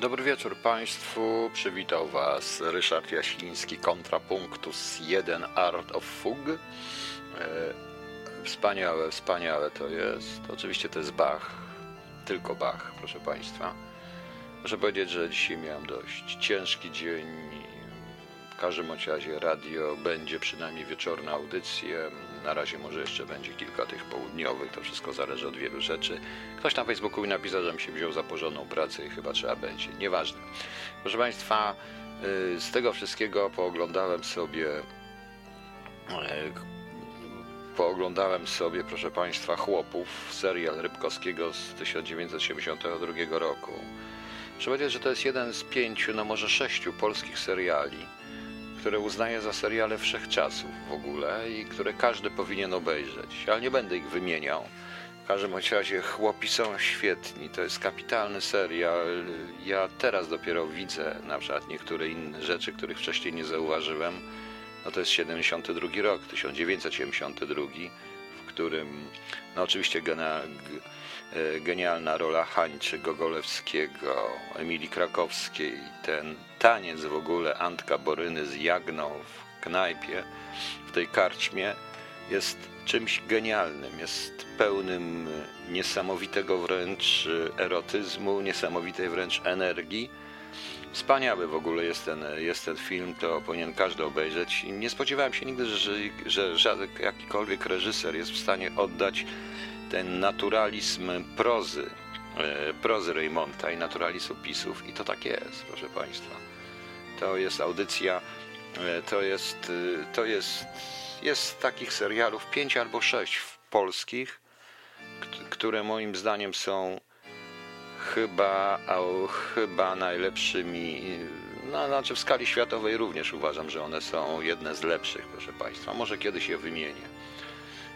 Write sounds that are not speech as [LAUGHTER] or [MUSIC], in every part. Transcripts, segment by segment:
Dobry wieczór Państwu. Przywitał Was Ryszard Jasiński, Kontrapunktus 1 Art of Fug. E, wspaniałe, wspaniałe to jest. Oczywiście to jest Bach, tylko Bach, proszę Państwa. Muszę powiedzieć, że dzisiaj miałem dość ciężki dzień. W każdym razie radio będzie przynajmniej wieczorna audycje. Na razie może jeszcze będzie kilka tych południowych, to wszystko zależy od wielu rzeczy. Ktoś na Facebooku mi napisał, że mi się wziął za porządną pracę i chyba trzeba będzie. Nieważne. Proszę Państwa, y, z tego wszystkiego pooglądałem sobie y, pooglądałem sobie, proszę Państwa, Chłopów, serial Rybkowskiego z 1972 roku. Muszę powiedzieć, że to jest jeden z pięciu, no może sześciu polskich seriali, które uznaję za seriale wszechczasów w ogóle i które każdy powinien obejrzeć, ale nie będę ich wymieniał. W każdym razie chłopi są świetni, to jest kapitalny serial. Ja teraz dopiero widzę na przykład niektóre inne rzeczy, których wcześniej nie zauważyłem. No to jest 72 rok, 1972, w którym no oczywiście E, genialna rola Hańczy Gogolewskiego, Emilii Krakowskiej, ten taniec w ogóle Antka Boryny z Jagną w knajpie, w tej karczmie jest czymś genialnym, jest pełnym niesamowitego wręcz erotyzmu, niesamowitej wręcz energii. Wspaniały w ogóle jest ten, jest ten film, to powinien każdy obejrzeć. I nie spodziewałem się nigdy, że, że żaden jakikolwiek reżyser jest w stanie oddać ten naturalizm prozy, e, prozy Raymonta i naturalizm opisów i to tak jest, proszę Państwa. To jest audycja, e, to jest, e, to jest, jest takich serialów pięć albo sześć polskich, które moim zdaniem są chyba, chyba najlepszymi, no, znaczy w skali światowej również uważam, że one są jedne z lepszych, proszę Państwa. Może kiedyś je wymienię.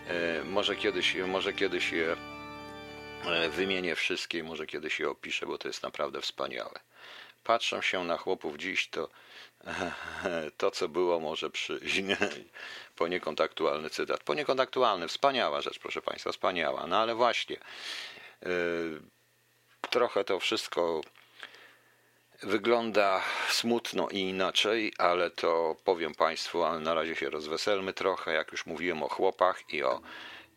E, może kiedyś, może kiedyś je e, wymienię wszystkie, może kiedyś je opiszę, bo to jest naprawdę wspaniałe. Patrzą się na chłopów dziś, to [LAUGHS] to, co było, może przyjść. Poniekąd aktualny cytat. Poniekąd aktualny, wspaniała rzecz, proszę Państwa, wspaniała. No ale właśnie, yy, trochę to wszystko Wygląda smutno i inaczej, ale to powiem Państwu, ale na razie się rozweselmy trochę, jak już mówiłem o chłopach i o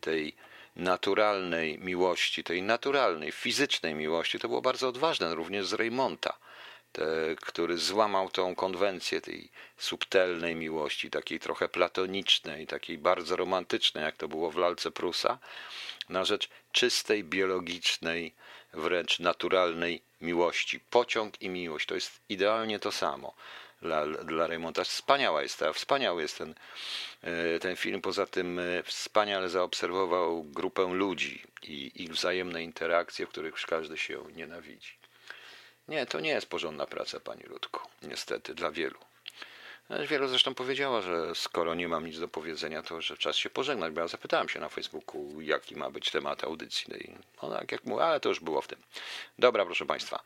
tej naturalnej miłości, tej naturalnej, fizycznej miłości. To było bardzo odważne również z Raymonta, który złamał tą konwencję tej subtelnej miłości, takiej trochę platonicznej, takiej bardzo romantycznej, jak to było w lalce Prusa, na rzecz czystej, biologicznej, wręcz naturalnej miłości. Pociąg i miłość to jest idealnie to samo dla, dla Raymonta. Wspaniała jest ta, wspaniały jest ten, e, ten film. Poza tym e, wspaniale zaobserwował grupę ludzi i ich wzajemne interakcje, w których każdy się nienawidzi. Nie, to nie jest porządna praca, pani Ludku. Niestety, dla wielu. Wielu zresztą powiedziała, że skoro nie mam nic do powiedzenia, to że czas się pożegnać, bo ja zapytałem się na Facebooku, jaki ma być temat audycji. No i ona, jak mówię, ale to już było w tym. Dobra, proszę Państwa.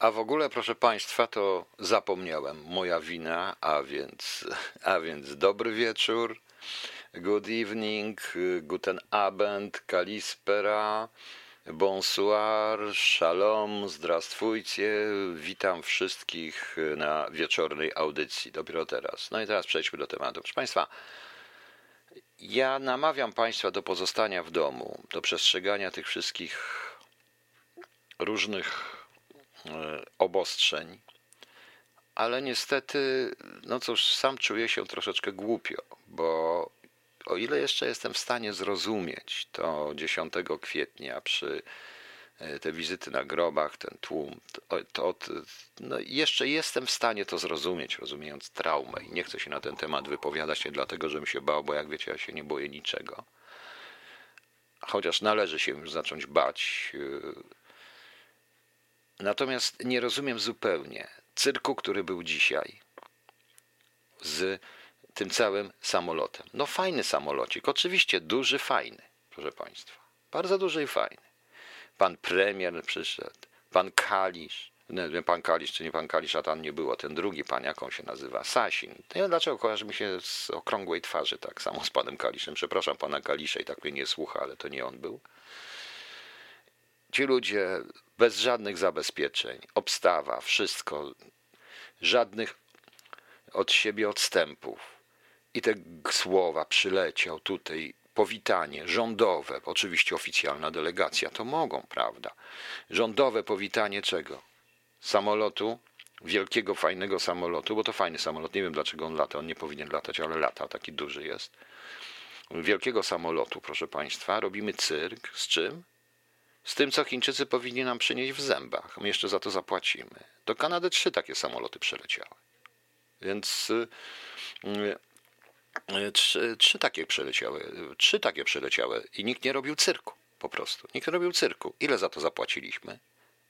A w ogóle, proszę Państwa, to zapomniałem. Moja wina, a więc, [LAUGHS] a więc dobry wieczór, good evening, guten Abend, kalispera. Bonsoir, shalom, zdrastwujcie, witam wszystkich na wieczornej audycji, dopiero teraz. No i teraz przejdźmy do tematu. Proszę Państwa, ja namawiam Państwa do pozostania w domu, do przestrzegania tych wszystkich różnych e, obostrzeń, ale niestety, no cóż, sam czuję się troszeczkę głupio, bo o ile jeszcze jestem w stanie zrozumieć to 10 kwietnia przy e, te wizyty na grobach, ten tłum, to, to, no jeszcze jestem w stanie to zrozumieć, rozumiejąc traumę i nie chcę się na ten temat wypowiadać nie dlatego, żebym się bał, bo jak wiecie, ja się nie boję niczego. Chociaż należy się już zacząć bać. E, natomiast nie rozumiem zupełnie cyrku, który był dzisiaj z tym całym samolotem. No fajny samolocik, oczywiście duży, fajny, proszę Państwa. Bardzo duży i fajny. Pan premier przyszedł, pan Kalisz, nie pan Kalisz czy nie pan Kalisz, a tam nie było, ten drugi pan, jak on się nazywa, Sasin. Nie wiem dlaczego kojarzy mi się z okrągłej twarzy, tak samo z panem Kaliszem. Przepraszam pana Kalisza i tak mnie nie słucha, ale to nie on był. Ci ludzie bez żadnych zabezpieczeń, obstawa, wszystko, żadnych od siebie odstępów. I te słowa przyleciał tutaj, powitanie rządowe, oczywiście oficjalna delegacja, to mogą, prawda? Rządowe powitanie czego? Samolotu, wielkiego, fajnego samolotu, bo to fajny samolot, nie wiem dlaczego on lata, on nie powinien latać, ale lata, taki duży jest. Wielkiego samolotu, proszę Państwa, robimy cyrk, z czym? Z tym, co Chińczycy powinni nam przynieść w zębach. My jeszcze za to zapłacimy. Do Kanady trzy takie samoloty przeleciały. Więc y, y, trzy, trzy takie przeleciały. Trzy takie przeleciały i nikt nie robił cyrku. Po prostu. Nikt nie robił cyrku. Ile za to zapłaciliśmy?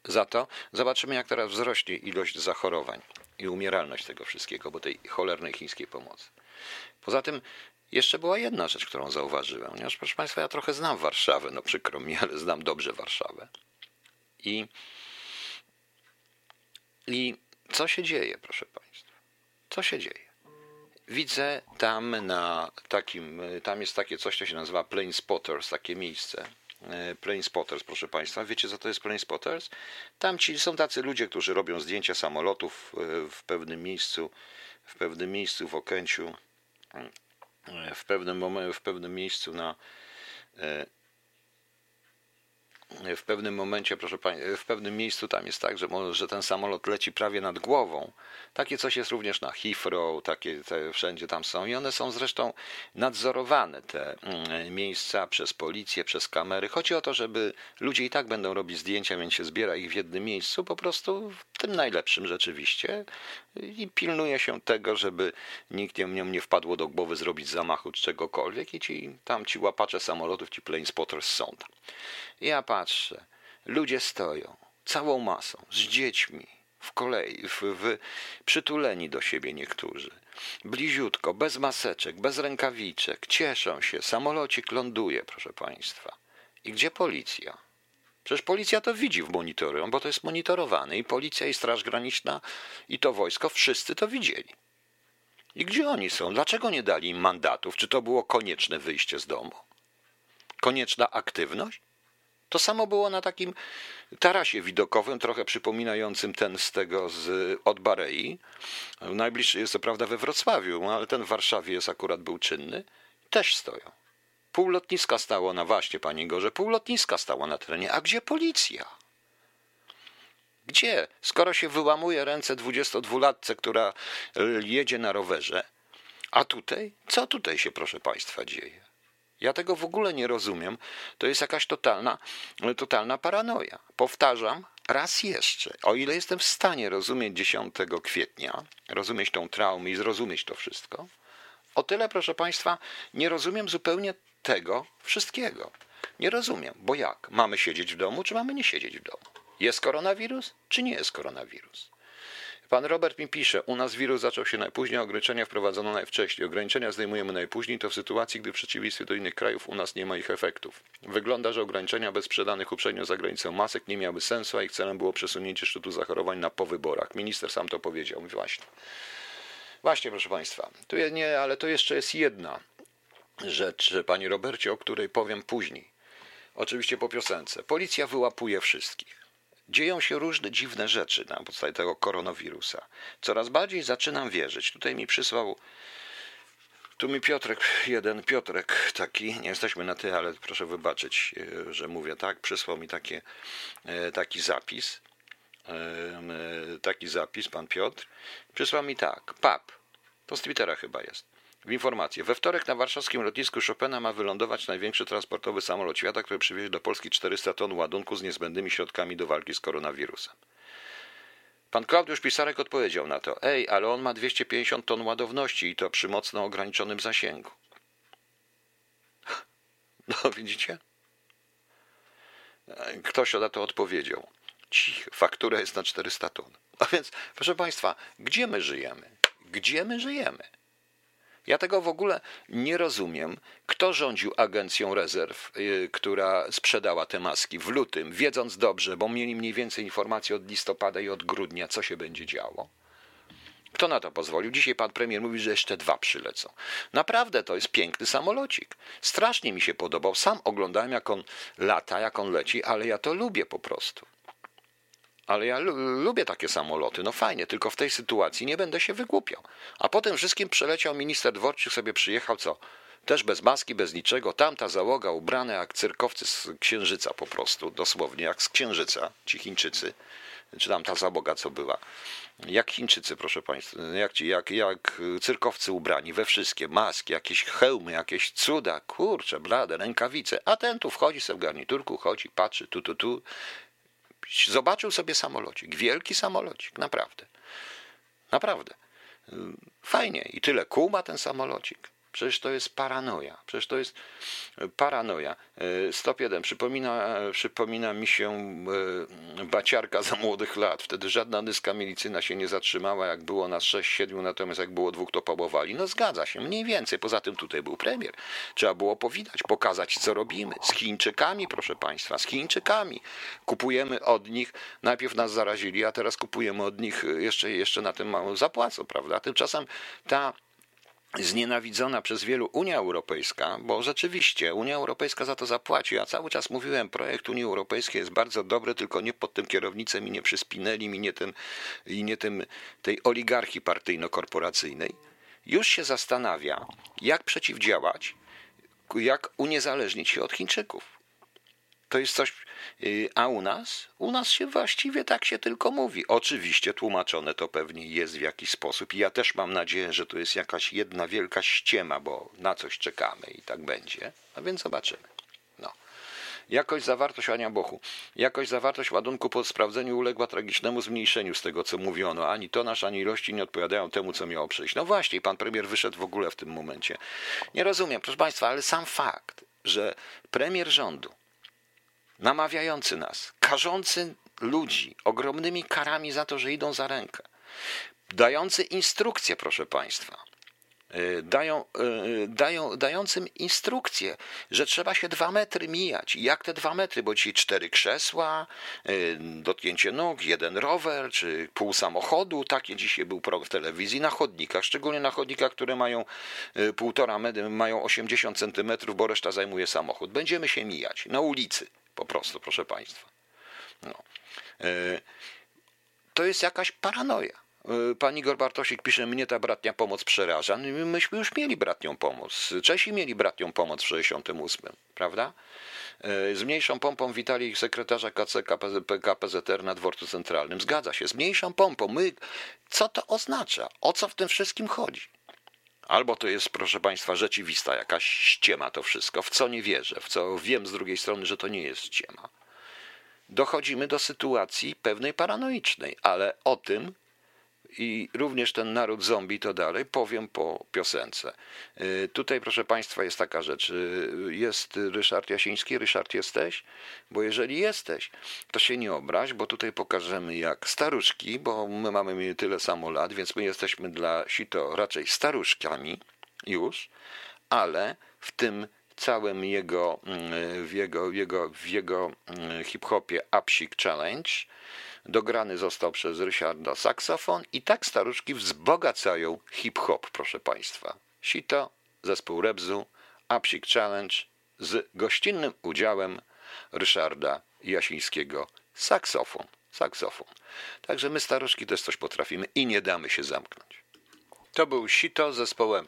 Za to zobaczymy, jak teraz wzrośnie ilość zachorowań i umieralność tego wszystkiego, bo tej cholernej chińskiej pomocy. Poza tym jeszcze była jedna rzecz, którą zauważyłem, ponieważ, proszę Państwa, ja trochę znam Warszawę, no przykro mi, ale znam dobrze Warszawę. I, i co się dzieje, proszę Państwa? Co się dzieje? Widzę tam na takim, tam jest takie coś, co się nazywa Plane Spotters, takie miejsce. E, Plane Spotters, proszę Państwa. Wiecie, co to jest Plane Spotters? Tam ci są tacy ludzie, którzy robią zdjęcia samolotów e, w pewnym miejscu, w pewnym miejscu w Okęciu w pewnym w pewnym miejscu na e, w pewnym momencie, proszę pani, w pewnym miejscu tam jest tak, że, że ten samolot leci prawie nad głową. Takie coś jest również na Heathrow, takie wszędzie tam są i one są zresztą nadzorowane, te mm, miejsca przez policję, przez kamery. Chodzi o to, żeby ludzie i tak będą robić zdjęcia, więc się zbiera ich w jednym miejscu, po prostu w tym najlepszym rzeczywiście i pilnuje się tego, żeby nikt nie, nie wpadło do głowy zrobić zamachu czy czegokolwiek i ci, tam ci łapacze samolotów, ci plane spotters są tam. Ja patrzę, ludzie stoją. Całą masą, z dziećmi, w kolei, w, w, przytuleni do siebie niektórzy. Bliziutko, bez maseczek, bez rękawiczek, cieszą się, samolocik ląduje, proszę Państwa. I gdzie policja? Przecież policja to widzi w monitoru, bo to jest monitorowane i policja, i Straż Graniczna, i to wojsko, wszyscy to widzieli. I gdzie oni są? Dlaczego nie dali im mandatów? Czy to było konieczne wyjście z domu? Konieczna aktywność? To samo było na takim tarasie widokowym, trochę przypominającym ten z tego z, od Barei. Najbliższy jest to prawda we Wrocławiu, ale ten w Warszawie jest akurat był czynny. Też stoją. Pół lotniska stało na właśnie, panie Gorze, pół lotniska stało na terenie. A gdzie policja? Gdzie? Skoro się wyłamuje ręce 22-latce, która jedzie na rowerze, a tutaj? Co tutaj się, proszę państwa, dzieje? Ja tego w ogóle nie rozumiem. To jest jakaś totalna, totalna paranoia. Powtarzam raz jeszcze, o ile jestem w stanie rozumieć 10 kwietnia, rozumieć tą traumę i zrozumieć to wszystko, o tyle, proszę Państwa, nie rozumiem zupełnie tego wszystkiego. Nie rozumiem, bo jak? Mamy siedzieć w domu, czy mamy nie siedzieć w domu? Jest koronawirus, czy nie jest koronawirus? Pan Robert mi pisze, u nas wirus zaczął się najpóźniej, ograniczenia wprowadzono najwcześniej. Ograniczenia zdejmujemy najpóźniej, to w sytuacji, gdy w przeciwieństwie do innych krajów u nas nie ma ich efektów. Wygląda, że ograniczenia bez sprzedanych uprzednio za granicą masek nie miały sensu, a ich celem było przesunięcie szczytu zachorowań na po wyborach. Minister sam to powiedział. Właśnie. Właśnie, proszę Państwa. Tu nie, ale to jeszcze jest jedna rzecz, Panie Robercie, o której powiem później. Oczywiście po piosence. Policja wyłapuje wszystkich dzieją się różne dziwne rzeczy na podstawie tego koronawirusa. Coraz bardziej zaczynam wierzyć. Tutaj mi przysłał, tu mi Piotrek, jeden Piotrek taki, nie jesteśmy na ty, ale proszę wybaczyć, e, że mówię tak, przysłał mi takie, e, taki zapis, e, taki zapis, pan Piotr, przysłał mi tak, pap, to z Twittera chyba jest. W informację. We wtorek na warszawskim lotnisku Chopina ma wylądować największy transportowy samolot świata, który przywiezie do Polski 400 ton ładunku z niezbędnymi środkami do walki z koronawirusem. Pan Klaudiusz Pisarek odpowiedział na to: Ej, ale on ma 250 ton ładowności i to przy mocno ograniczonym zasięgu. [LAUGHS] No, widzicie? Ktoś na to odpowiedział. Cich, faktura jest na 400 ton. A więc, proszę Państwa, gdzie my żyjemy? Gdzie my żyjemy? Ja tego w ogóle nie rozumiem. Kto rządził agencją rezerw, yy, która sprzedała te maski w lutym, wiedząc dobrze, bo mieli mniej więcej informacji od listopada i od grudnia, co się będzie działo? Kto na to pozwolił? Dzisiaj pan premier mówi, że jeszcze dwa przylecą. Naprawdę to jest piękny samolocik. Strasznie mi się podobał. Sam oglądałem, jak on lata, jak on leci, ale ja to lubię po prostu. Ale ja lubię takie samoloty, no fajnie, tylko w tej sytuacji nie będę się wygłupiał. A potem wszystkim przeleciał minister Dworczyk, sobie przyjechał, co? Też bez maski, bez niczego. Tamta załoga ubrana jak cyrkowcy z księżyca po prostu, dosłownie jak z księżyca, ci Chińczycy, czy tam ta załoga co była. Jak Chińczycy, proszę Państwa, jak, jak, jak cyrkowcy ubrani we wszystkie, maski, jakieś hełmy, jakieś cuda, kurcze, blade, rękawice, a ten tu wchodzi sobie w garniturku, chodzi, patrzy, tu, tu, tu. Zobaczył sobie samolocik, wielki samolocik, naprawdę. Naprawdę. Fajnie. I tyle kół ma ten samolocik. Przecież to jest paranoja. Przecież to jest e, paranoja. E, stop 1. Przypomina, przypomina mi się e, baciarka za młodych lat. Wtedy żadna dyska milicyjna się nie zatrzymała, jak było nas 6-7, natomiast jak było dwóch, to pałowali. No zgadza się, mniej więcej. Poza tym tutaj był premier. Trzeba było powidać, pokazać, co robimy. Z Chińczykami, proszę Państwa, z Chińczykami. Kupujemy od nich, najpierw nas zarazili, a teraz kupujemy od nich, jeszcze, jeszcze na tym mało zapłacą, prawda? Tymczasem ta znienawidzona przez wielu Unia Europejska, bo rzeczywiście Unia Europejska za to zapłaci. Ja cały czas mówiłem, projekt Unii Europejskiej jest bardzo dobry, tylko nie pod tym kierownicem i nie przyspinęli mi nie tym, i nie tym tej oligarchii partyjno-korporacyjnej. Już się zastanawia, jak przeciwdziałać, jak uniezależnić się od Chińczyków. To jest coś. Y, a u nas? U nas się właściwie tak się tylko mówi. Oczywiście tłumaczone to pewnie jest w jakiś sposób i ja też mam nadzieję, że to jest jakaś jedna wielka ściema, bo na coś czekamy i tak będzie. A więc zobaczymy. No. Jakość zawartość Ania Bochu. Jakość zawartość ładunku po sprawdzeniu uległa tragicznemu zmniejszeniu z tego, co mówiono. Ani to nasz, ani ilości nie odpowiadają temu, co miało przyjść. No właśnie, pan premier wyszedł w ogóle w tym momencie. Nie rozumiem, proszę państwa, ale sam fakt, że premier rządu namawiający nas, karzący ludzi ogromnymi karami za to, że idą za rękę, dający instrukcje, proszę Państwa, e, dają, e, dają, dającym instrukcje, że trzeba się dwa metry mijać. Jak te dwa metry? Bo dzisiaj cztery krzesła, e, dotknięcie nóg, jeden rower, czy pół samochodu. Takie dzisiaj był program w telewizji na chodnikach, szczególnie na chodnikach, które mają półtora metry, mają 80 centymetrów, bo reszta zajmuje samochód. Będziemy się mijać na ulicy. Po prostu, proszę Państwa. No. E, to jest jakaś paranoja. E, pani Gorbartosik pisze, mnie ta bratnia pomoc przeraża. No myśmy już mieli bratnią pomoc. Czesi mieli bratnią pomoc w 68, prawda? E, z mniejszą pompą witali ich sekretarza KC KPZR na dworcu centralnym. Zgadza się, z mniejszą pompą. My, co to oznacza? O co w tym wszystkim chodzi? Albo to jest, proszę Państwa, rzeczywista jakaś ściema to wszystko, w co nie wierzę, w co wiem z drugiej strony, że to nie jest ściema. Dochodzimy do sytuacji pewnej paranoicznej, ale o tym i również ten naród zombie to dalej powiem po piosence. Y, tutaj, proszę Państwa, jest taka rzecz. Y, jest Ryszard Jasiński. Ryszard, jesteś? Bo jeżeli jesteś, to się nie obraź, bo tutaj pokażemy jak staruszki, bo my mamy tyle samo lat, więc my jesteśmy dla sito raczej staruszkami już, ale w tym całym jego, w jego, jego, w jego hip-hopie Upsik Challenge Dograny został przez Ryszarda saksofon i tak staruszki wzbogacają hip-hop, proszę Państwa. Sito, zespół Rebzu, Upsik Challenge z gościnnym udziałem Ryszarda Jasińskiego. Saksofon, saksofon. Także my staruszki też coś potrafimy i nie damy się zamknąć. To był Sito z zespołem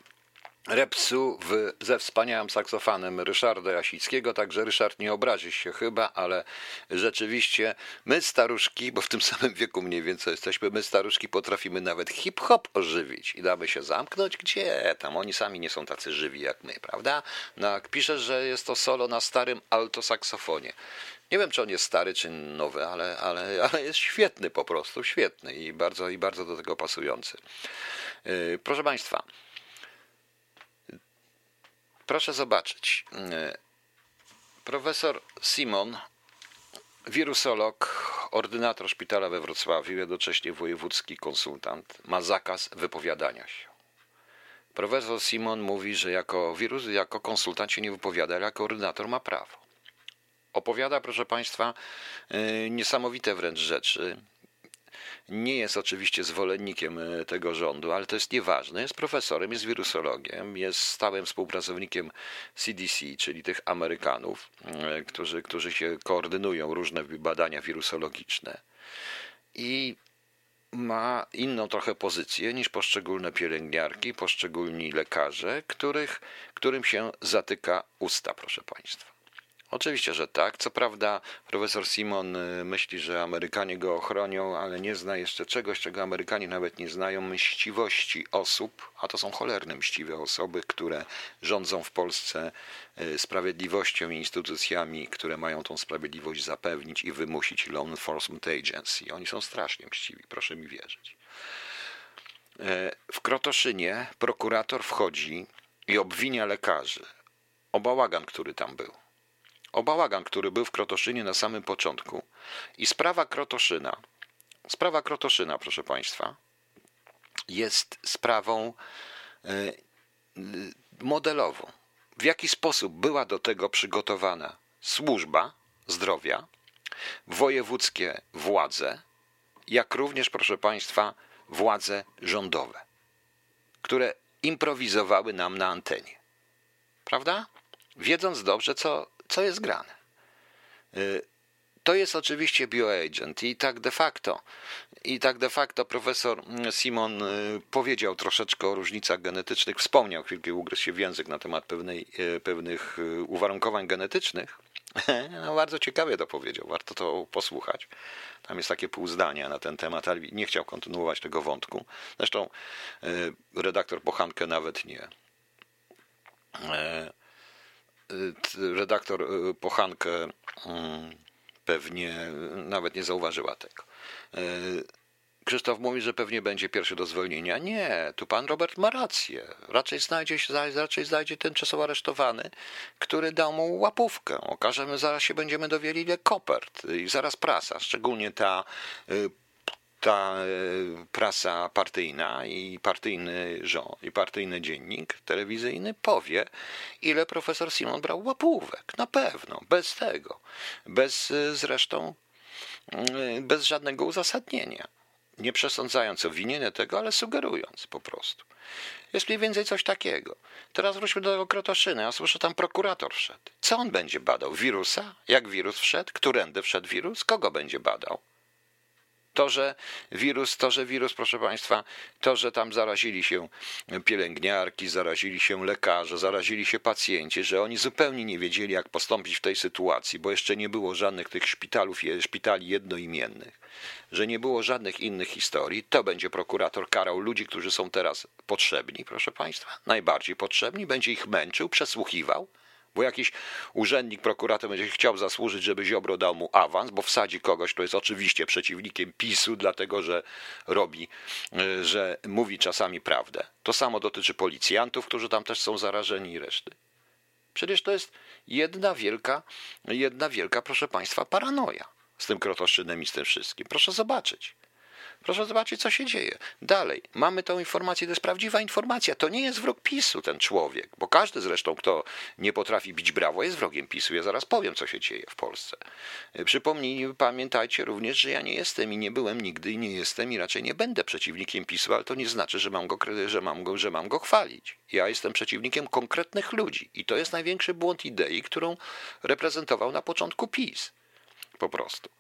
Repsu w, ze wspaniałym saksofonem Ryszarda Jasickiego, także Ryszard nie obrazi się chyba, ale rzeczywiście my staruszki, bo w tym [LAUGHS] samym wieku mniej więcej jesteśmy, my staruszki potrafimy nawet hip-hop ożywić i damy się zamknąć, gdzie tam oni sami nie są tacy żywi jak my, prawda? No, jak piszesz, że jest to solo na starym altosaksofonie. Nie wiem, czy on jest stary, czy nowy, ale, ale, ale jest świetny po prostu, świetny i bardzo, i bardzo do tego pasujący. Yy, proszę Państwa, Proszę zobaczyć. E, profesor Simon, wirusolog, ordynator szpitala we Wrocławiu, jednocześnie wojewódzki konsultant, ma zakaz wypowiadania się. Profesor Simon mówi, że jako wirus, jako konsultant się nie wypowiada, ale jako ordynator ma prawo. Opowiada, proszę Państwa, e, niesamowite wręcz rzeczy. Nie jest oczywiście zwolennikiem e, tego rządu, ale to jest nieważne. Jest profesorem, jest wirusologiem, jest stałym współpracownikiem CDC, czyli tych Amerykanów, e, którzy, którzy się koordynują różne badania wirusologiczne. i ma inną trochę pozycję niż poszczególne pielęgniarki, poszczególni lekarze, których, którym się zatyka usta, proszę Państwa. Oczywiście, że tak. Co prawda, profesor Simon y, myśli, że Amerykanie go ochronią, ale nie zna jeszcze czegoś, czego Amerykanie nawet nie znają mściwości osób, a to są cholerne mściwe osoby, które rządzą w Polsce y, sprawiedliwością i instytucjami, które mają tą sprawiedliwość zapewnić i wymusić Law Enforcement Agency. Oni są strasznie mściwi, proszę mi wierzyć. Y, w Krotoszynie prokurator wchodzi i obwinia lekarzy o bałagan, który tam był o bałagan, który był w Krotoszynie na samym początku. I sprawa Krotoszyna, sprawa Krotoszyna, proszę Państwa, jest sprawą e, modelową. W jaki sposób była do tego przygotowana służba zdrowia, wojewódzkie władze, jak również, proszę Państwa, władze rządowe, które improwizowały nam na antenie. Prawda? Wiedząc dobrze, co co jest grane. Y, to jest oczywiście bioagent i tak de facto, i tak de facto profesor Simon y, powiedział troszeczkę o różnicach genetycznych, wspomniał chwilkę, ugryzł się w język na temat pewnej, y, pewnych uwarunkowań genetycznych. [LAUGHS] No, bardzo ciekawie to powiedział, warto to posłuchać. Tam jest takie pół zdania na ten temat, ale nie chciał kontynuować tego wątku. Zresztą redaktor Pochankę nawet nie redaktor y, Pochankę mm, pewnie nawet nie zauważyła tego. Y, Krzysztof mówi, że pewnie będzie pierwszy do zwolnienia. Nie, tu pan Robert ma rację. Raczej znajdzie, się, raczej znajdzie tymczasowo aresztowany, który da mu łapówkę. Okażemy, zaraz się będziemy dowiedzieli ile kopert i zaraz prasa, szczególnie ta y, ta e, prasa partyjna i partyjny rząd, i partyjny dziennik telewizyjny powie, ile profesor Simon brał łapówek. Na pewno, bez tego. Bez e, zresztą, e, bez żadnego uzasadnienia. Nie przesądzając o winie tego, ale sugerując po prostu. Jest mniej więcej coś takiego. Teraz wróćmy do Krotoszyny. Ja słyszę, tam prokurator wszedł. Co on będzie badał? Wirusa? Jak wirus wszedł? Którędy wszedł wirus? Kogo będzie badał? To, że wirus, to, że wirus, proszę Państwa, to, że tam zarazili się pielęgniarki, zarazili się lekarze, zarazili się pacjenci, że oni zupełnie nie wiedzieli, jak postąpić w tej sytuacji, bo jeszcze nie było żadnych tych szpitalów, szpitali jednoimiennych, że nie było żadnych innych historii, to będzie prokurator karał ludzi, którzy są teraz potrzebni, proszę Państwa, najbardziej potrzebni, będzie ich męczył, przesłuchiwał bo jakiś urzędnik, prokurator będzie chciał zasłużyć, żeby Ziobro dał mu awans, bo wsadzi kogoś, kto jest oczywiście przeciwnikiem PiSu, dlatego że robi, y, że mówi czasami prawdę. To samo dotyczy policjantów, którzy tam też są zarażeni i reszty. Przecież to jest jedna wielka, jedna wielka, proszę Państwa, paranoja z tym Krotoszynem i z tym wszystkim. Proszę zobaczyć. Proszę zobaczyć, co się dzieje. Dalej, mamy tą informację, to jest prawdziwa informacja. To nie jest wróg PiSu ten człowiek, bo każdy zresztą, kto nie potrafi bić brawo, jest wrogiem PiSu. Ja zaraz powiem, co się dzieje w Polsce. Przypomnij, pamiętajcie również, że ja nie jestem i nie byłem nigdy i nie jestem i raczej nie będę przeciwnikiem PiSu, ale to nie znaczy, że mam go, że mam go, że mam go chwalić. Ja jestem przeciwnikiem konkretnych ludzi i to jest największy błąd idei, którą reprezentował na początku PiS. Po prostu.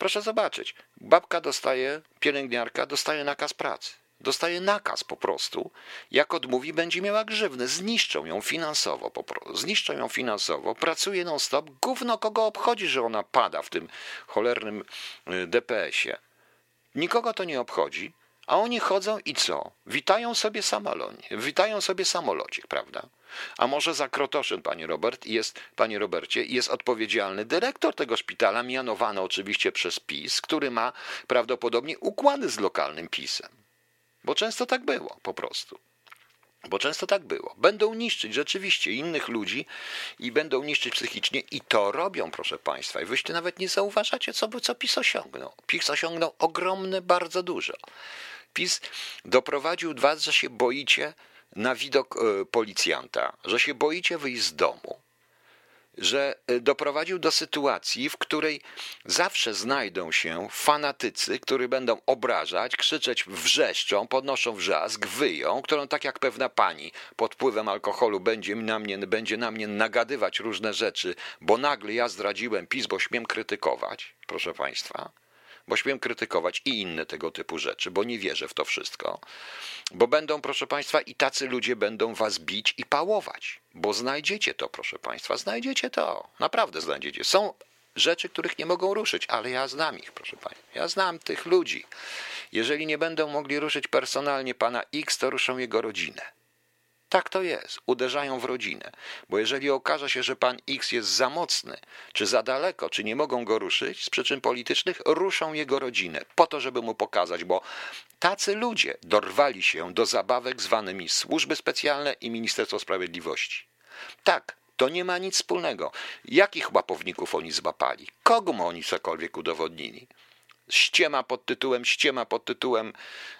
Proszę zobaczyć, babka dostaje, pielęgniarka dostaje nakaz pracy. Dostaje nakaz po prostu. Jak odmówi, będzie miała grzywny. Zniszczą ją finansowo po prostu. Zniszczą ją finansowo. Pracuje non-stop. Gówno kogo obchodzi, że ona pada w tym cholernym y, DPS-ie. Nikogo to nie obchodzi. A oni chodzą i co? Witają sobie samolonie, witają sobie samolocik, prawda? A może za Krotoszyn, panie Robert, jest, panie Robercie, jest odpowiedzialny dyrektor tego szpitala, mianowany oczywiście przez PiS, który ma prawdopodobnie układy z lokalnym PiSem. Bo często tak było, po prostu. Bo często tak było. Będą niszczyć rzeczywiście innych ludzi i będą niszczyć psychicznie i to robią, proszę Państwa. I wyście nawet nie zauważacie, co, co PiS osiągnął. PiS osiągnął ogromne, bardzo dużo. PiS doprowadził was, że się boicie na widok e, policjanta, że się boicie wyjść z domu, że e, doprowadził do sytuacji, w której zawsze znajdą się fanatycy, którzy będą obrażać, krzyczeć wrzeszczą, podnoszą wrzask, wyją, którą tak jak pewna pani pod wpływem alkoholu będzie na mnie, będzie na mnie nagadywać różne rzeczy, bo nagle ja zdradziłem PiS, bo śmiem krytykować, proszę Państwa bo śmiem krytykować i inne tego typu rzeczy, bo nie wierzę w to wszystko. Bo będą, proszę Państwa, i tacy ludzie będą Was bić i pałować, bo znajdziecie to, proszę Państwa, znajdziecie to, naprawdę znajdziecie. Są rzeczy, których nie mogą ruszyć, ale ja znam ich, proszę Państwa. Ja znam tych ludzi. Jeżeli nie będą mogli ruszyć personalnie pana X, to ruszą jego rodzinę. Tak to jest. Uderzają w rodzinę. Bo jeżeli okaże się, że pan X jest za mocny, czy za daleko, czy nie mogą go ruszyć z przyczyn politycznych, ruszą jego rodzinę po to, żeby mu pokazać, bo tacy ludzie dorwali się do zabawek zwanymi służby specjalne i Ministerstwo Sprawiedliwości. Tak, to nie ma nic wspólnego. Jakich łapowników oni złapali? Kogo oni cokolwiek udowodnili? Ściema pod tytułem, ściema pod tytułem,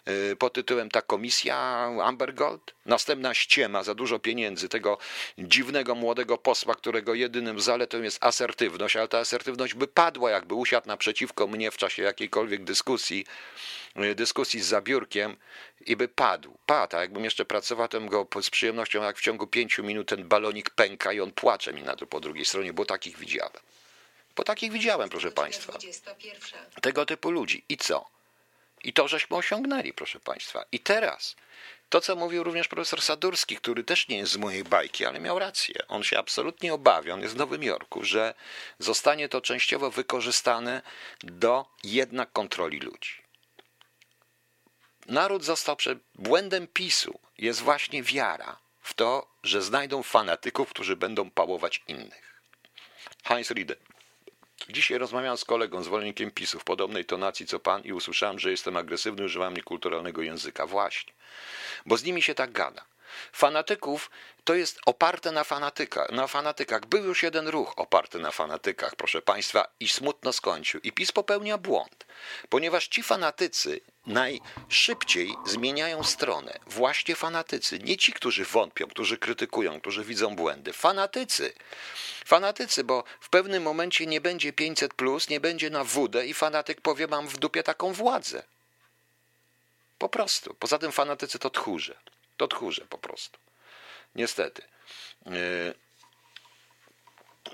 y, pod tytułem ta komisja Amber Gold. Następna ściema za dużo pieniędzy tego dziwnego młodego posła, którego jedynym zaletą jest asertywność, ale ta asertywność by padła, jakby usiadł naprzeciwko mnie w czasie jakiejkolwiek dyskusji, y, dyskusji z zabiórkiem i by padł. Padł, a jakbym jeszcze pracował, to go z przyjemnością, jak w ciągu pięciu minut ten balonik pęka i on płacze mi na to po drugiej stronie, bo takich widziałem. Bo takich widziałem, proszę Państwa. Tego typu ludzi. I co? I to żeśmy osiągnęli, proszę Państwa. I teraz to, co mówił również profesor Sadurski, który też nie jest z mojej bajki, ale miał rację. On się absolutnie obawia, on jest w Nowym Jorku, że zostanie to częściowo wykorzystane do jednak kontroli ludzi. Naród został przed błędem PiSu. Jest właśnie wiara w to, że znajdą fanatyków, którzy będą pałować innych. Heinz Riede. Dzisiaj rozmawiałem z kolegą, zwolennikiem PiSu w podobnej tonacji co pan i usłyszałem, że jestem agresywny, używam niekulturalnego języka. Właśnie. Bo z nimi się tak gada. Fanatyków to jest oparte na, fanatyka, na fanatykach. Był już jeden ruch oparty na fanatykach, proszę Państwa, i smutno skończył. I PiS popełnia błąd, ponieważ ci fanatycy najszybciej zmieniają stronę. Właśnie fanatycy, nie ci, którzy wątpią, którzy krytykują, którzy widzą błędy. Fanatycy. Fanatycy, bo w pewnym momencie nie będzie 500, plus, nie będzie na WD i fanatyk powie: Mam w dupie taką władzę. Po prostu. Poza tym fanatycy to tchórze. To tchórze po prostu. Niestety. E,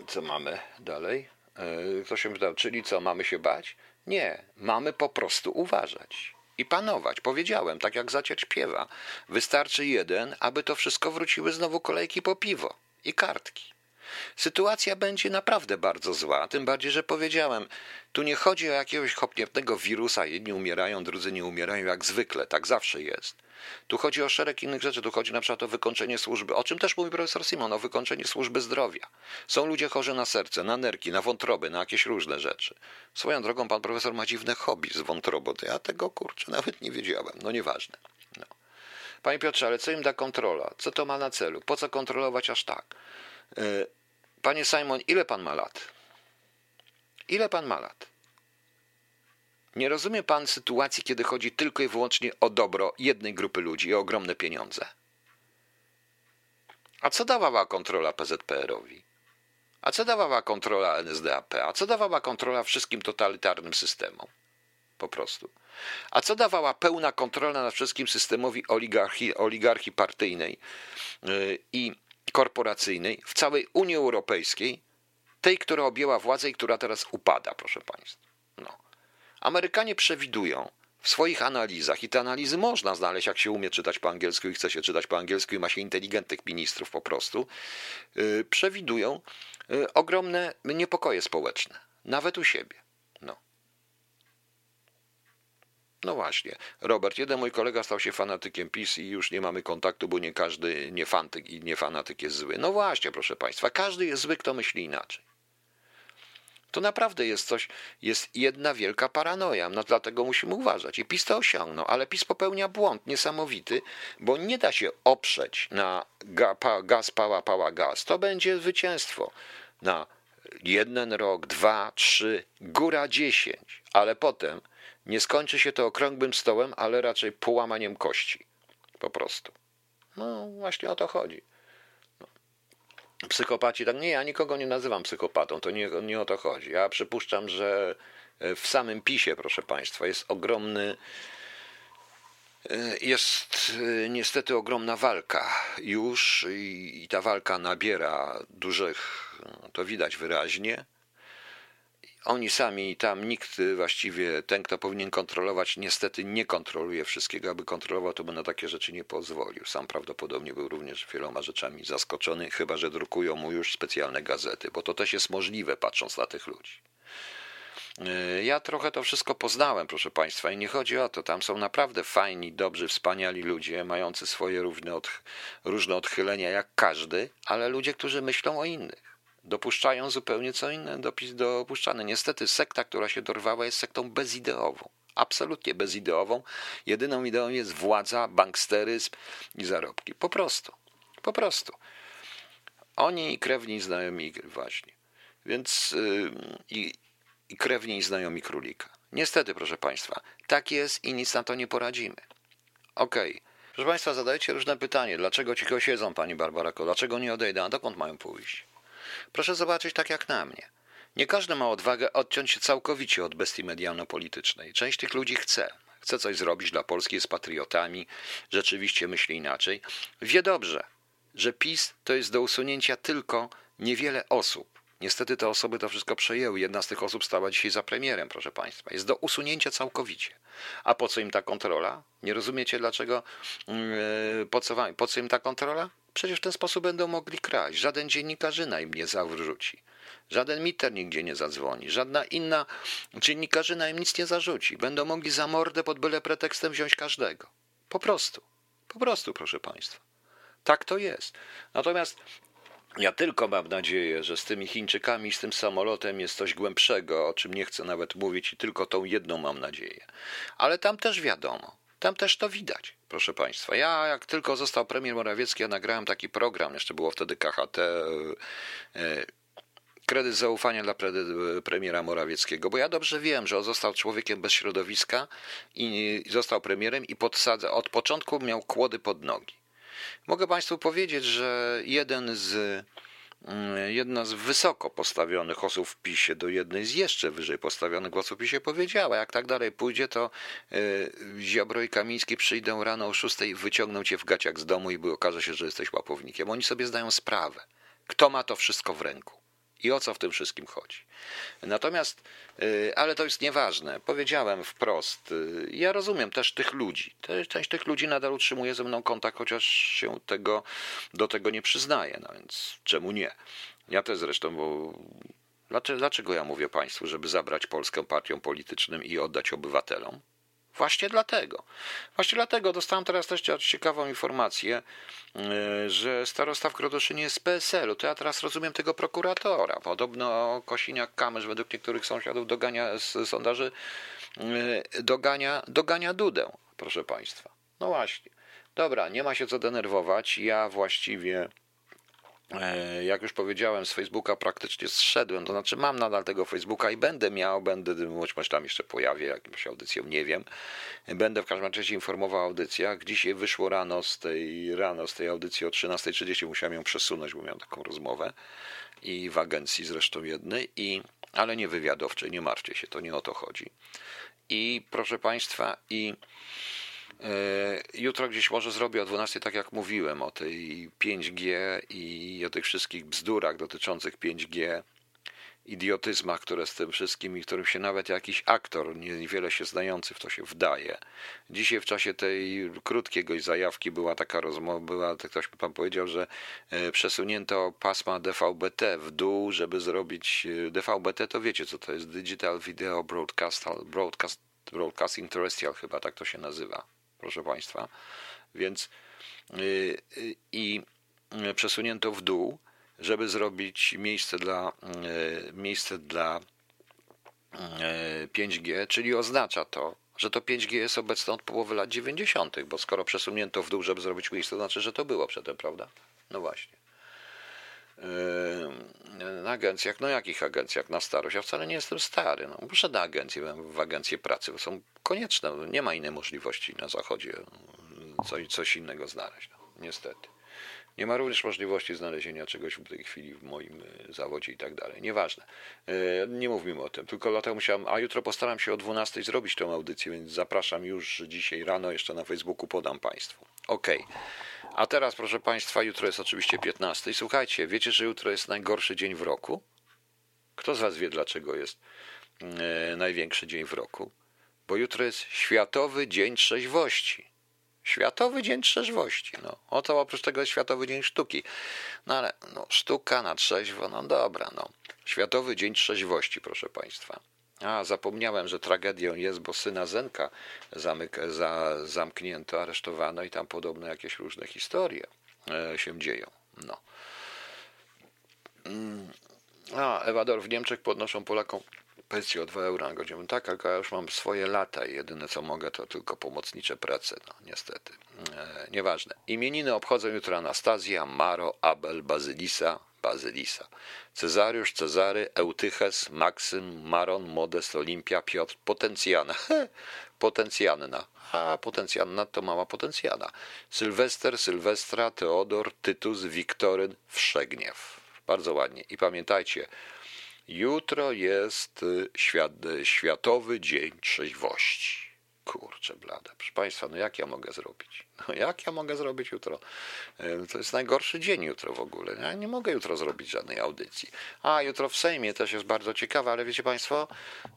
co mamy dalej? E, ktoś się pytał, czyli co, mamy się bać? Nie, mamy po prostu uważać i panować. Powiedziałem, tak jak zacier śpiewa. Wystarczy jeden, aby to wszystko wróciły znowu kolejki po piwo i kartki. Sytuacja będzie naprawdę bardzo zła, tym bardziej, że powiedziałem, tu nie chodzi o jakiegoś chopniewnego wirusa, jedni umierają, drudzy nie umierają, jak zwykle, tak zawsze jest. Tu chodzi o szereg innych rzeczy, tu chodzi na przykład o wykończenie służby, o czym też mówi profesor Simon, o wykończenie służby zdrowia. Są ludzie chorzy na serce, na nerki, na wątroby, na jakieś różne rzeczy. Swoją drogą pan profesor ma dziwne hobby z wątrobą, ja tego kurczę [LAUGHS] nawet nie wiedziałem, no nieważne. No. Panie Piotrze, ale co im da kontrola? Co to ma na celu? Po co kontrolować aż tak? E, panie Simon, ile pan ma lat? Ile pan ma lat? Nie rozumie pan sytuacji, kiedy chodzi tylko i wyłącznie o dobro jednej grupy ludzi i o ogromne pieniądze. A co dawała kontrola PZPR-owi? A co dawała kontrola NSDAP? A co dawała kontrola wszystkim totalitarnym systemom? Po prostu. A co dawała pełna kontrola nad wszystkim systemowi oligarchii, oligarchii partyjnej yy, i korporacyjnej w całej Unii Europejskiej, tej, która objęła władzę i która teraz upada, proszę Państwa. No. Amerykanie przewidują w swoich analizach, i te analizy można znaleźć, jak się umie czytać po angielsku i chce się czytać po angielsku i ma się inteligentnych ministrów po prostu, yy, przewidują yy, ogromne niepokoje społeczne, nawet u siebie. No. No właśnie, Robert, jeden mój kolega stał się fanatykiem PiS i już nie mamy kontaktu, bo nie każdy nie fantyk i nie fanatyk jest zły. No właśnie, proszę Państwa, każdy jest zły, kto myśli inaczej. To naprawdę jest coś, jest jedna wielka paranoja, no dlatego musimy uważać. I PiS to osiągnął, ale PiS popełnia błąd niesamowity, bo nie da się oprzeć na gaz, pała, pała, gaz. To będzie zwycięstwo na jeden rok, dwa, trzy, góra dziesięć, ale potem nie skończy się to okrągłym stołem, ale raczej połamaniem kości. Po prostu. No właśnie o to chodzi. Psychopaci, tak nie, ja nikogo nie nazywam psychopatą, to nie, nie o to chodzi. Ja przypuszczam, że w samym PiSie, proszę Państwa, jest ogromny, jest niestety ogromna walka już i, i ta walka nabiera dużych, to widać wyraźnie, oni sami tam nikt właściwie, ten kto powinien kontrolować, niestety nie kontroluje wszystkiego. Aby kontrolował, to by na takie rzeczy nie pozwolił. Sam prawdopodobnie był również wieloma rzeczami zaskoczony, chyba że drukują mu już specjalne gazety, bo to też jest możliwe, patrząc na tych ludzi. E, ja trochę to wszystko poznałem, proszę Państwa, i nie chodzi o to. Tam są naprawdę fajni, dobrzy, wspaniali ludzie, mający swoje różne, różne odchylenia, jak każdy, ale ludzie, którzy myślą o innych. Dopuszczają zupełnie co inne dopuszczane. Niestety sekta, która się dorwała, jest sektą bezideową. Absolutnie bezideową. Jedyną ideą jest władza, banksteryzm i zarobki. Po prostu. Po prostu. Oni i krewni znajomi właśnie. Więc yy, i, i krewni i znajomi królika. Niestety, proszę Państwa, tak jest i nic na to nie poradzimy. Okej. Okay. Proszę Państwa, zadajcie różne pytanie. Dlaczego cicho siedzą, Pani Barbarako? Dlaczego nie odejdą? A dokąd mają pójść? Proszę zobaczyć tak jak na mnie. Nie każdy ma odwagę odciąć się całkowicie od bestii medialno-politycznej. Część tych ludzi chce. Chce coś zrobić dla Polski, jest patriotami, rzeczywiście myśli inaczej. Wie dobrze, że PiS to jest do usunięcia tylko niewiele osób. Niestety te osoby to wszystko przejęły. Jedna z tych osób stała dzisiaj za premierem, proszę Państwa. Jest do usunięcia całkowicie. A po co im ta kontrola? Nie rozumiecie dlaczego? Yy, po co, po co im ta kontrola? Przecież w ten sposób będą mogli kraść. Żaden dziennikarzyna im nie zawrzuci. Żaden miter nigdzie nie zadzwoni. Żadna inna dziennikarzyna im nic nie zarzuci. Będą mogli za mordę pod byle pretekstem wziąć każdego. Po prostu. Po prostu, proszę Państwa. Tak to jest. Natomiast ja tylko mam nadzieję, że z tymi Chińczykami, z tym samolotem jest coś głębszego, o czym nie chcę nawet mówić, i tylko tą jedną mam nadzieję. Ale tam też wiadomo, tam też to widać, proszę Państwa. Ja, jak tylko został premier Morawiecki, ja nagrałem taki program, jeszcze było wtedy KHT, e, e, kredyt zaufania dla premiera Morawieckiego, bo ja dobrze wiem, że on został człowiekiem bez środowiska i został premierem i podsadza, od początku miał kłody pod nogi. Mogę Państwu powiedzieć, że jeden z jedna z wysoko postawionych osób w PiSie do jednej z jeszcze wyżej postawionych osób w PiSie powiedziała, jak tak dalej pójdzie, to y, Ziobro i Kamiński przyjdą rano o szóstej, wyciągną cię w gaciach z domu i okaże się, że jesteś łapownikiem. Oni sobie zdają sprawę, kto ma to wszystko w ręku i o co w tym wszystkim chodzi. Natomiast, y, ale to jest nieważne. Powiedziałem wprost, y, ja rozumiem też tych ludzi. Część tych ludzi nadal utrzymuje ze mną kontakt, chociaż się tego, do tego nie przyznaje. No więc czemu nie? Ja też zresztą, bo dlaczego, ja mówię Państwu, żeby zabrać Polskę partiom politycznym i oddać obywatelom? Właśnie dlatego. Właśnie dlatego dostałem teraz też ciekawą informację, e, że starosta w Krotoszynie jest z PSL-u. To ja teraz rozumiem tego prokuratora. Podobno Kosiniak-Kamysz według niektórych sąsiadów dogania z sondaży e, dogania, dogania Dudę, proszę Państwa. No właśnie. Dobra, nie ma się co denerwować. Ja właściwie jak już powiedziałem, z Facebooka praktycznie zszedłem, to znaczy mam nadal tego Facebooka i będę miał, będę, może tam jeszcze pojawię jakąś audycję, nie wiem. Będę w każdym razie informował o audycjach. Dzisiaj wyszło rano z tej, rano z tej audycji o 13.30, musiałem ją przesunąć, bo miałem taką rozmowę i w agencji zresztą jednej, i, ale nie wywiadowczej, nie martwcie się, to nie o to chodzi. I proszę Państwa, i E, jutro gdzieś może zrobię o 12, tak jak mówiłem, o tej 5G i o tych wszystkich bzdurach dotyczących 5G, idiotyzmach, które z tym wszystkim i którym się nawet jakiś aktor, niewiele się znający w to się wdaje. Dzisiaj w czasie tej krótkiej zajawki była taka rozmowa, była, tak ktoś pan powiedział, że e, przesunięto pasma DVB-T w dół, żeby zrobić e, DVB-T, to wiecie co to jest, Digital Video Broadcast, Broadcast Broadcasting Terrestrial chyba tak to się nazywa proszę Państwa. Więc y, y, i przesunięto w dół, żeby zrobić miejsce dla, y, miejsce dla 5G, czyli oznacza to, że to 5G jest obecne od połowy lat 90., bo skoro przesunięto w dół, żeby zrobić miejsce, to znaczy, że to było przedtem, prawda? No właśnie. Na agencjach, no jakich agencjach na starość? Ja wcale nie jestem stary. No, muszę na agencję, w agencję pracy, bo są konieczne. Nie ma innej możliwości na zachodzie coś, coś innego znaleźć. No, niestety. Nie ma również możliwości znalezienia czegoś w tej chwili w moim e, zawodzie i tak dalej. Nieważne. E, nie mówmy o tym. Tylko dlatego musiałem, a jutro postaram się o 12 zrobić tę audycję, więc zapraszam już dzisiaj rano, jeszcze na Facebooku podam Państwu. Okej. Okay. A teraz, proszę Państwa, jutro jest oczywiście 15. Słuchajcie, wiecie, że jutro jest najgorszy dzień w roku? Kto z Was wie, dlaczego jest e, największy dzień w roku? Bo jutro jest Światowy Dzień Trzeźwości. Światowy Dzień Trzeźwości. No, oto oprócz tego jest Światowy Dzień Sztuki. No ale no, sztuka na trzeźwo, no dobra, no. Światowy Dzień Trzeźwości, proszę Państwa. A, zapomniałem, że tragedią jest, bo syna Zenka zamyk, za, zamknięto, aresztowano i tam podobno jakieś różne historie e, się dzieją. No. Mm. A, Ewador, w Niemczech podnoszą Polakom pensję o 2 euro na godzinę. Tak, ale ja już mam swoje lata i jedyne co mogę to tylko pomocnicze prace, no niestety. E, nieważne. Imieniny obchodzą jutro Anastazja, Maro, Abel, Bazylisa, Bazylisa, Cezariusz, Cezary, Eutyches, Maksym, Maron, Modest, Olimpia, Piotr, Potencjana. Potencjanna. A Potencjanna to mała Potencjana. Sylwester, Sylwestra, Teodor, Tytus, Wiktoryn, Wszegniew. Bardzo ładnie. I pamiętajcie, Jutro jest y, świat, y, Światowy Dzień Trzeźwości. Kurczę blada. Proszę Państwa, no jak ja mogę zrobić? No jak ja mogę zrobić jutro? To jest najgorszy dzień jutro w ogóle. Ja nie mogę jutro zrobić żadnej audycji. A, jutro w Sejmie też jest bardzo ciekawe, ale wiecie Państwo,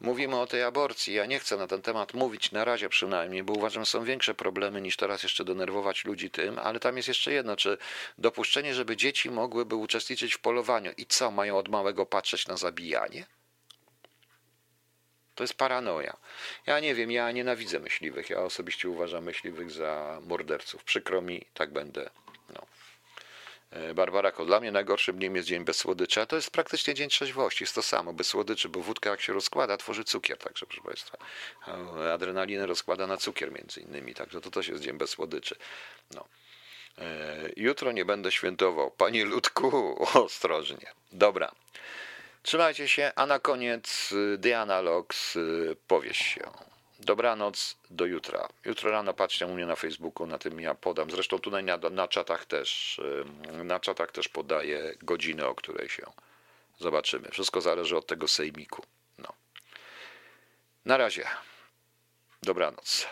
mówimy o tej aborcji. Ja nie chcę na ten temat mówić na razie przynajmniej, bo uważam, że są większe problemy niż teraz jeszcze denerwować ludzi tym, ale tam jest jeszcze jedno, czy dopuszczenie, żeby dzieci mogłyby uczestniczyć w polowaniu i co, mają od małego patrzeć na zabijanie? To jest paranoja. Ja nie wiem, ja nienawidzę myśliwych. Ja osobiście uważam myśliwych za morderców. Przykro mi, tak będę. No. E, Barbara Ko, dla mnie najgorszym dniem jest dzień bez słodyczy, a to jest praktycznie dzień trzeźwości. Jest to samo, bez słodyczy, bo wódka jak się rozkłada, tworzy cukier, także proszę Państwa. Adrenalinę rozkłada na cukier między innymi, także to też jest dzień bez słodyczy. No. E, jutro nie będę świętował. Panie Ludku, [LAUGHS] ostrożnie. Dobra. Trzymajcie się, a na koniec y, The Analogs y, powiesz się. Dobranoc, do jutra. Jutro rano patrzcie u mnie na Facebooku, na tym ja podam. Zresztą tutaj na, na czatach też, y, na czatach też podaję godzinę, o której się zobaczymy. Wszystko zależy od tego sejmiku. No. Na razie. Dobranoc.